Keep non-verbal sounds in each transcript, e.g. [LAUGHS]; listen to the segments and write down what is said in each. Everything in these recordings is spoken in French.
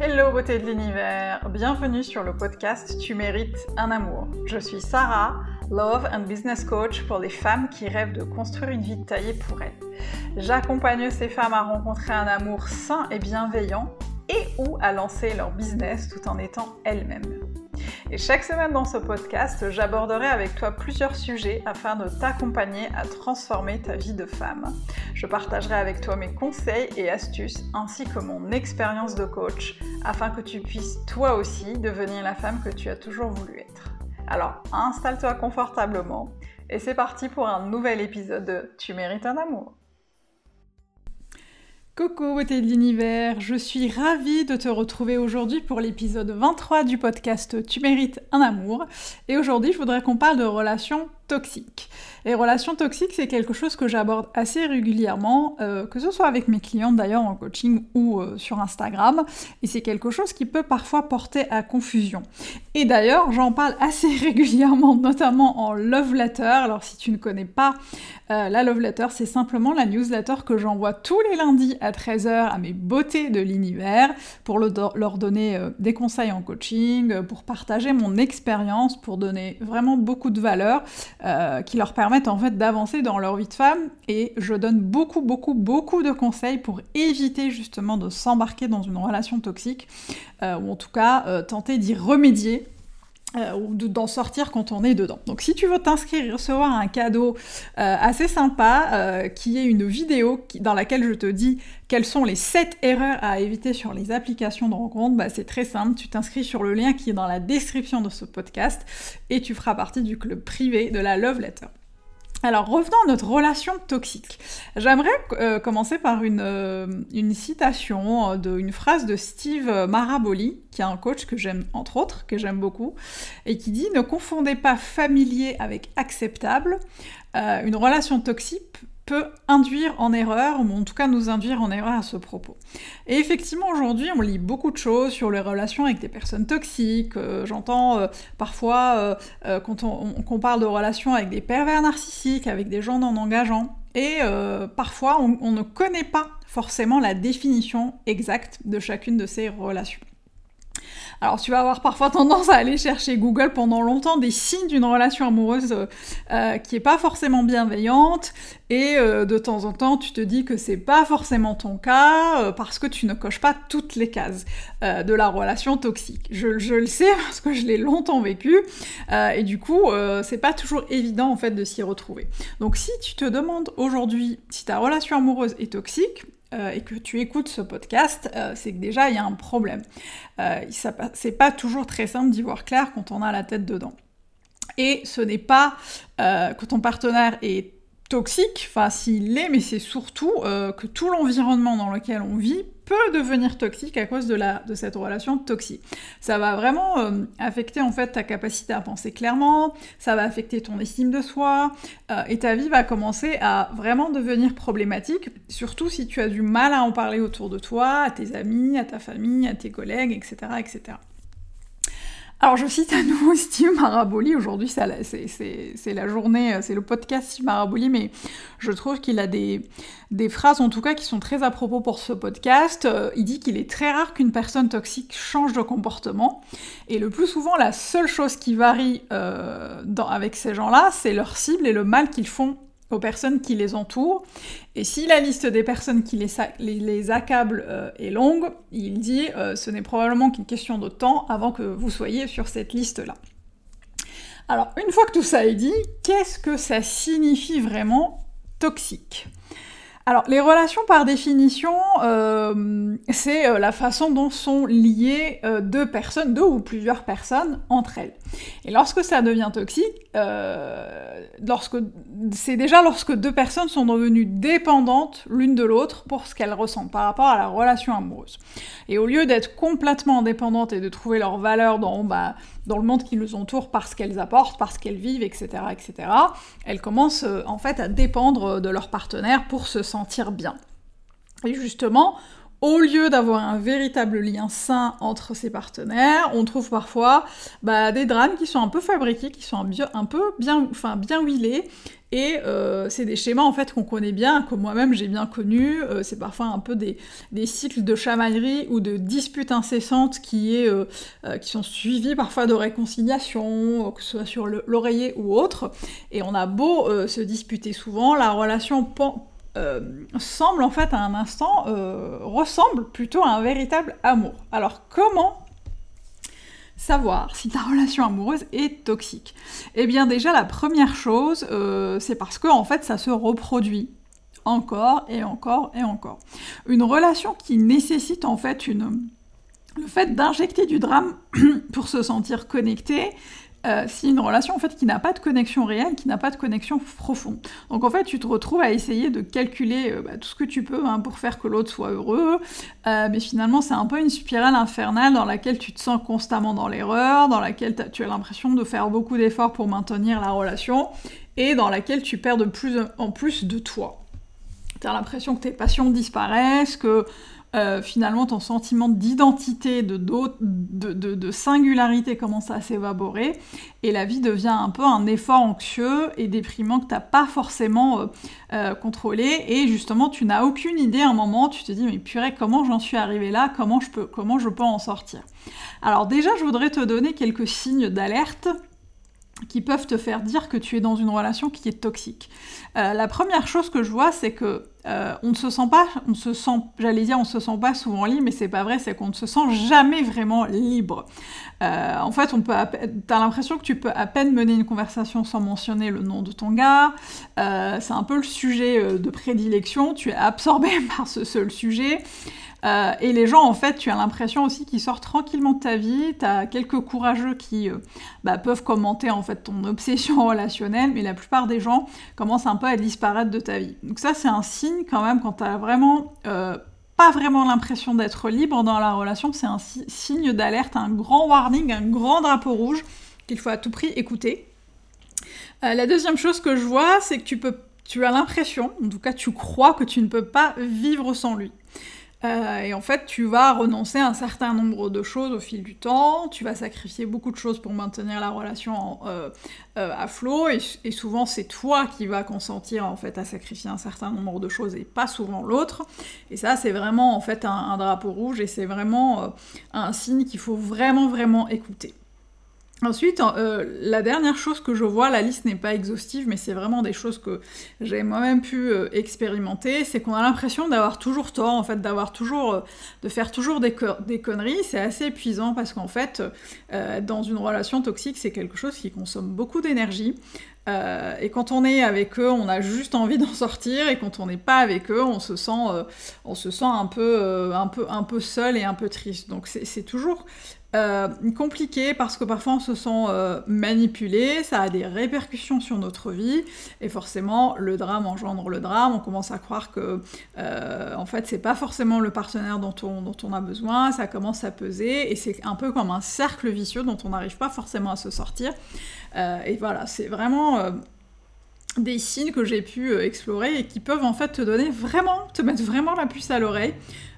Hello beauté de l'univers, bienvenue sur le podcast Tu mérites un amour. Je suis Sarah, Love and Business Coach pour les femmes qui rêvent de construire une vie taillée pour elles. J'accompagne ces femmes à rencontrer un amour sain et bienveillant et ou à lancer leur business tout en étant elles-mêmes. Et chaque semaine dans ce podcast, j'aborderai avec toi plusieurs sujets afin de t'accompagner à transformer ta vie de femme. Je partagerai avec toi mes conseils et astuces ainsi que mon expérience de coach afin que tu puisses toi aussi devenir la femme que tu as toujours voulu être. Alors installe-toi confortablement et c'est parti pour un nouvel épisode de Tu mérites un amour. Coucou beauté de l'univers, je suis ravie de te retrouver aujourd'hui pour l'épisode 23 du podcast Tu mérites un amour. Et aujourd'hui, je voudrais qu'on parle de relations toxiques. Les relations toxiques, c'est quelque chose que j'aborde assez régulièrement, euh, que ce soit avec mes clientes d'ailleurs en coaching ou euh, sur Instagram, et c'est quelque chose qui peut parfois porter à confusion. Et d'ailleurs, j'en parle assez [LAUGHS] régulièrement, notamment en love letter. Alors si tu ne connais pas euh, la love letter, c'est simplement la newsletter que j'envoie tous les lundis à 13h à mes beautés de l'univers pour leur donner des conseils en coaching, pour partager mon expérience, pour donner vraiment beaucoup de valeur qui leur permettent en fait d'avancer dans leur vie de femme. Et je donne beaucoup beaucoup beaucoup de conseils pour éviter justement de s'embarquer dans une relation toxique euh, ou en tout cas euh, tenter d'y remédier euh, ou d'en sortir quand on est dedans. Donc si tu veux t'inscrire et recevoir un cadeau assez sympa, qui est une vidéo dans laquelle je te dis quelles sont les 7 erreurs à éviter sur les applications de rencontre, bah, c'est très simple, tu t'inscris sur le lien qui est dans la description de ce podcast et tu feras partie du club privé de la Love Letter. Alors revenons à notre relation toxique. J'aimerais euh, commencer par une, euh, une citation, euh, de, une phrase de Steve Maraboli, qui est un coach que j'aime entre autres, que j'aime beaucoup, et qui dit Ne confondez pas familier avec acceptable. une relation toxique peut induire en erreur, ou en tout cas nous induire en erreur à ce propos. Et effectivement, aujourd'hui, on lit beaucoup de choses sur les relations avec des personnes toxiques. Euh, j'entends euh, parfois euh, quand on, parle de relations avec des pervers narcissiques, avec des gens non engageants. Et parfois, on ne connaît pas forcément la définition exacte de chacune de ces relations. Alors tu vas avoir parfois tendance à aller chercher Google pendant longtemps des signes d'une relation amoureuse euh, qui est pas forcément bienveillante et euh, de temps en temps tu te dis que c'est pas forcément ton cas euh, parce que tu ne coches pas toutes les cases de la relation toxique. Je, je, le sais [LAUGHS] parce que je l'ai longtemps vécu et du coup c'est pas toujours évident en fait de s'y retrouver. Donc si tu te demandes aujourd'hui si ta relation amoureuse est toxique, euh, et que tu écoutes ce podcast, euh, c'est que déjà il y a un problème. Euh, c'est pas toujours très simple d'y voir clair quand on a la tête dedans. Et ce n'est pas que ton partenaire est toxique, enfin s'il l'est, mais c'est surtout que tout l'environnement dans lequel on vit peut devenir toxique à cause de, la, de cette relation toxique. Ça va vraiment euh, affecter en fait ta capacité à penser clairement, ça va affecter ton estime de soi, euh, et ta vie va commencer à vraiment devenir problématique, surtout si tu as du mal à en parler autour de toi, à tes amis, à ta famille, à tes collègues, etc. etc. Alors je cite à nouveau Steve Maraboli, aujourd'hui c'est la, journée, c'est le podcast Steve Maraboli, mais je trouve qu'il a des, phrases en tout cas qui sont très à propos pour ce podcast. Euh, il dit qu'il est très rare qu'une personne toxique change de comportement, et le plus souvent la seule chose qui varie euh, avec ces gens-là, c'est leur cible et le mal qu'ils font aux personnes qui les entourent. Et si la liste des personnes qui les, les, accablent euh, est longue, il dit euh, ce n'est probablement qu'une question de temps avant que vous soyez sur cette liste-là. Alors, une fois que tout ça est dit, qu'est-ce que ça signifie vraiment toxique? Alors, les relations, par définition, euh, c'est euh, la façon dont sont liées euh, deux personnes, deux ou plusieurs personnes entre elles. Et lorsque ça devient toxique, lorsque c'est déjà lorsque deux personnes sont devenues dépendantes l'une de l'autre pour ce qu'elles ressentent par rapport à la relation amoureuse. Et au lieu d'être complètement indépendantes et de trouver leur valeur dans bah, dans le monde qui nous entoure parce qu'elles apportent, parce qu'elles vivent, etc., etc., elles commencent en fait à dépendre de leur partenaire pour se sentir bien. Et justement, au lieu d'avoir un véritable lien sain entre ces partenaires, on trouve parfois bah, des drames qui sont un peu fabriqués, qui sont un, peu bien, enfin, bien huilés, Et euh, c'est des schémas en fait qu'on connaît bien, que moi-même j'ai bien connus. Euh, c'est parfois un peu des, cycles de chamaillerie ou de disputes incessantes qui, est, qui sont suivis parfois de réconciliation, que ce soit sur l'oreiller ou autre. Et on a beau se disputer souvent, la relation semble en fait à un instant ressemble plutôt à un véritable amour. Alors comment savoir si ta relation amoureuse est toxique? Eh bien déjà la première chose, euh, c'est parce que en fait ça se reproduit encore et encore et encore. Une relation qui nécessite en fait une le fait d'injecter du drame [CLEARS THROAT] pour se sentir connecté, euh, c'est une relation en fait qui n'a pas de connexion réelle, qui n'a pas de connexion profonde. Donc en fait, tu te retrouves à essayer de calculer euh, bah, tout ce que tu peux hein, pour faire que l'autre soit heureux, euh, mais finalement c'est un peu une spirale infernale dans laquelle tu te sens constamment dans l'erreur, dans laquelle tu as l'impression de faire beaucoup d'efforts pour maintenir la relation, et dans laquelle tu perds de plus en plus de toi. Tu as l'impression que tes passions disparaissent, que euh, finalement ton sentiment d'identité, de, de, singularité commence à s'évaporer et la vie devient un peu un effort anxieux et déprimant que tu n'as pas forcément euh, euh, contrôlé et justement tu n'as aucune idée à un moment, tu te dis mais purée comment j'en suis arrivé là, comment je peux, comment je peux en sortir? Alors déjà je voudrais te donner quelques signes d'alerte qui peuvent te faire dire que tu es dans une relation qui est toxique. La première chose que je vois, c'est que euh, on ne se sent pas, on se sent, j'allais dire, on se sent pas souvent libre, mais c'est pas vrai, c'est qu'on ne se sent jamais vraiment libre. Euh, en fait, on peut, t'as l'impression que tu peux à peine mener une conversation sans mentionner le nom de ton gars. c'est un peu le sujet de prédilection. Tu es absorbé [LAUGHS] par ce seul sujet. Euh, et les gens, en fait, tu as l'impression aussi qu'ils sortent tranquillement de ta vie. Tu as quelques courageux qui euh, bah, peuvent commenter en fait ton [LAUGHS] obsession relationnelle, mais la plupart des gens commencent un peu à disparaître de ta vie. Donc ça, c'est un signe quand même quand tu as vraiment euh, pas vraiment l'impression d'être libre dans la relation. C'est un signe d'alerte, un grand warning, un grand drapeau rouge qu'il faut à tout prix écouter. la deuxième chose que je vois, c'est que tu peux tu as l'impression, en tout cas tu crois que tu ne peux pas vivre sans lui. Euh, et en fait, tu vas renoncer à un certain nombre de choses au fil du temps, tu vas sacrifier beaucoup de choses pour maintenir la relation euh, euh, à flot, et, souvent c'est toi qui vas consentir en fait à sacrifier un certain nombre de choses et pas souvent l'autre. Et ça, c'est vraiment en fait un drapeau rouge et c'est vraiment un signe qu'il faut vraiment vraiment écouter. Ensuite, euh, la dernière chose que je vois, la liste n'est pas exhaustive, mais c'est vraiment des choses que j'ai moi-même pu euh, expérimenter, c'est qu'on a l'impression d'avoir toujours tort, en fait, d'avoir toujours, euh, de faire toujours des, conneries. C'est assez épuisant parce qu'en fait, dans une relation toxique, c'est quelque chose qui consomme beaucoup d'énergie. et quand on est avec eux, on a juste envie d'en sortir, et quand on n'est pas avec eux, on se sent, on se sent un peu, un peu, un peu seul et un peu triste. Donc c'est toujours euh, compliqué parce que parfois on se sent euh, manipulé, ça a des répercussions sur notre vie et forcément le drame engendre le drame. On commence à croire que euh, en fait c'est pas forcément le partenaire dont on, dont on a besoin, ça commence à peser et c'est un peu comme un cercle vicieux dont on n'arrive pas forcément à se sortir. et voilà, c'est vraiment des signes que j'ai pu explorer et qui peuvent en fait te donner vraiment, te mettre vraiment la puce à l'oreille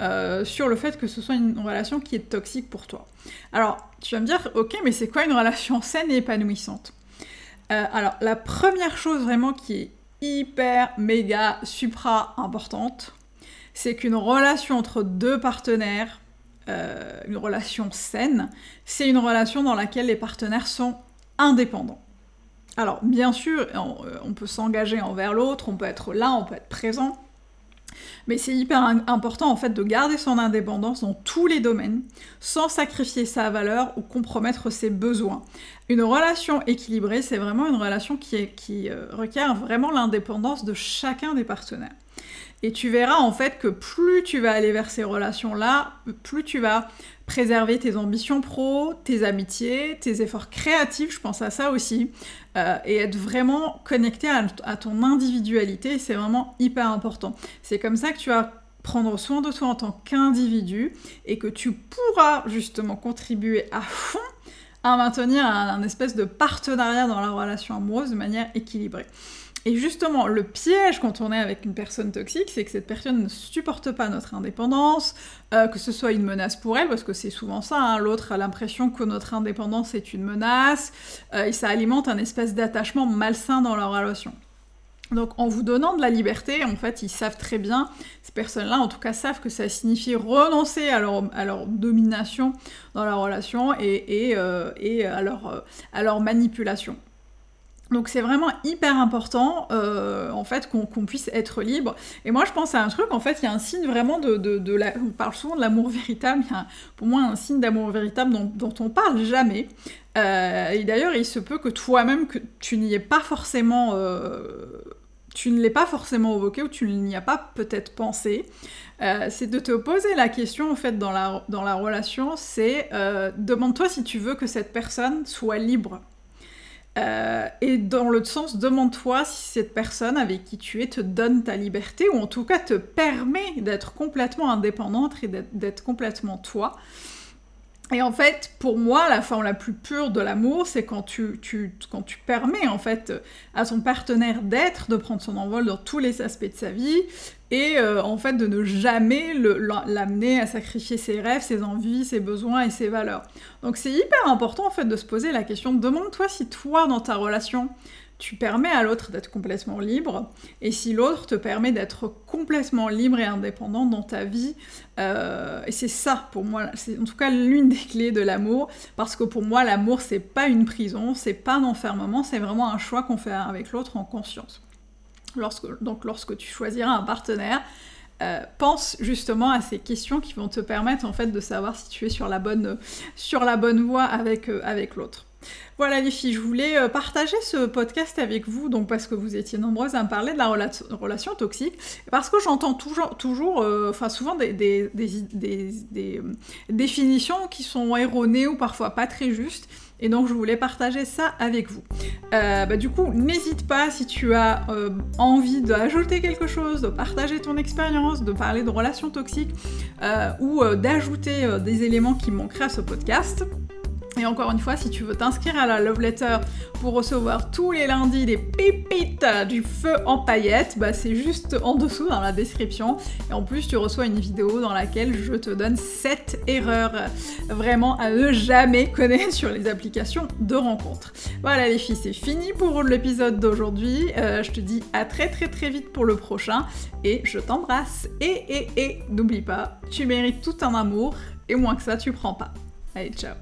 euh, sur le fait que ce soit une relation qui est toxique pour toi. Alors, tu vas me dire, ok, mais c'est quoi une relation saine et épanouissante? Euh, Alors, la première chose vraiment qui est hyper, méga, supra importante, c'est qu'une relation entre deux partenaires, euh, une relation saine, c'est une relation dans laquelle les partenaires sont indépendants. Alors, bien sûr, on peut s'engager envers l'autre, on peut être là, on peut être présent, mais c'est hyper important en fait de garder son indépendance dans tous les domaines, sans sacrifier sa valeur ou compromettre ses besoins. Une relation équilibrée, c'est vraiment une relation qui, qui euh, requiert vraiment l'indépendance de chacun des partenaires. Et tu verras en fait que plus tu vas aller vers ces relations-là, plus tu vas préserver tes ambitions pro, tes amitiés, tes efforts créatifs, je pense à ça aussi, euh, et être vraiment connecté à, ton individualité, c'est vraiment hyper important. C'est comme ça que tu vas prendre soin de toi en tant qu'individu et que tu pourras justement contribuer à fond à maintenir un espèce de partenariat dans la relation amoureuse de manière équilibrée. Et justement, le piège quand on est avec une personne toxique, c'est que cette personne ne supporte pas notre indépendance, euh, que ce soit une menace pour elle, parce que c'est souvent ça, hein. l'autre a l'impression que notre indépendance est une menace, euh, et ça alimente un espèce d'attachement malsain dans leur relation. Donc en vous donnant de la liberté, en fait, ils savent très bien, ces personnes-là en tout cas savent que ça signifie renoncer à leur, domination dans la relation et, euh, à, leur, à leur manipulation. Donc c'est vraiment hyper important euh, en fait qu'on puisse être libre. Et moi je pense à un truc, en fait il y a un signe vraiment de, la... On parle souvent de l'amour véritable, pour moi un signe d'amour véritable dont, dont, on parle jamais. Euh, et d'ailleurs il se peut que toi-même, que tu n'y aies pas forcément... Euh, tu ne l'aies pas forcément évoqué ou tu n'y as pas peut-être pensé, c'est de te poser la question en fait dans la, dans la relation, c'est demande-toi si tu veux que cette personne soit libre euh, et dans l'autre sens, demande-toi si cette personne avec qui tu es te donne ta liberté, ou en tout cas te permet d'être complètement indépendante et d'être complètement toi. Et en fait, pour moi, la forme la plus pure de l'amour, c'est quand tu, quand tu permets en fait à son partenaire d'être, de prendre son envol dans tous les aspects de sa vie, et euh, en fait de ne jamais l'amener à sacrifier ses rêves, ses envies, ses besoins et ses valeurs. Donc c'est hyper important en fait de se poser la question, demande-toi si toi dans ta relation, tu permets à l'autre d'être complètement libre, et si l'autre te permet d'être complètement libre et indépendant dans ta vie, euh, et c'est ça pour moi, c'est en tout cas l'une des clés de l'amour, parce que pour moi l'amour c'est pas une prison, c'est pas un enfermement, c'est vraiment un choix qu'on fait avec l'autre en conscience. Lorsque, donc lorsque tu choisiras un partenaire, euh, pense justement à ces questions qui vont te permettre en fait de savoir si tu es sur la bonne, sur la bonne voie avec, euh, avec l'autre. Voilà les filles, je voulais euh, partager ce podcast avec vous, donc parce que vous étiez nombreuses à me parler de la relation toxique, parce que j'entends toujours, toujours enfin souvent des, des, définitions qui sont erronées ou parfois pas très justes. Et donc je voulais partager ça avec vous. Bah, du coup, n'hésite pas si tu as envie d'ajouter quelque chose, de partager ton expérience, de parler de relations toxiques ou d'ajouter des éléments qui manqueraient à ce podcast. Et encore une fois, si tu veux t'inscrire à la Love Letter pour recevoir tous les lundis des pépites du feu en paillettes, bah c'est juste en dessous dans la description. Et en plus, tu reçois une vidéo dans laquelle je te donne 7 erreurs vraiment à ne jamais connaître sur les applications de rencontres. Voilà les filles, c'est fini pour l'épisode d'aujourd'hui. Euh, je te dis à très très très vite pour le prochain. Et je t'embrasse. Et et et n'oublie pas, tu mérites tout un amour. Et moins que ça, tu prends pas. Allez, ciao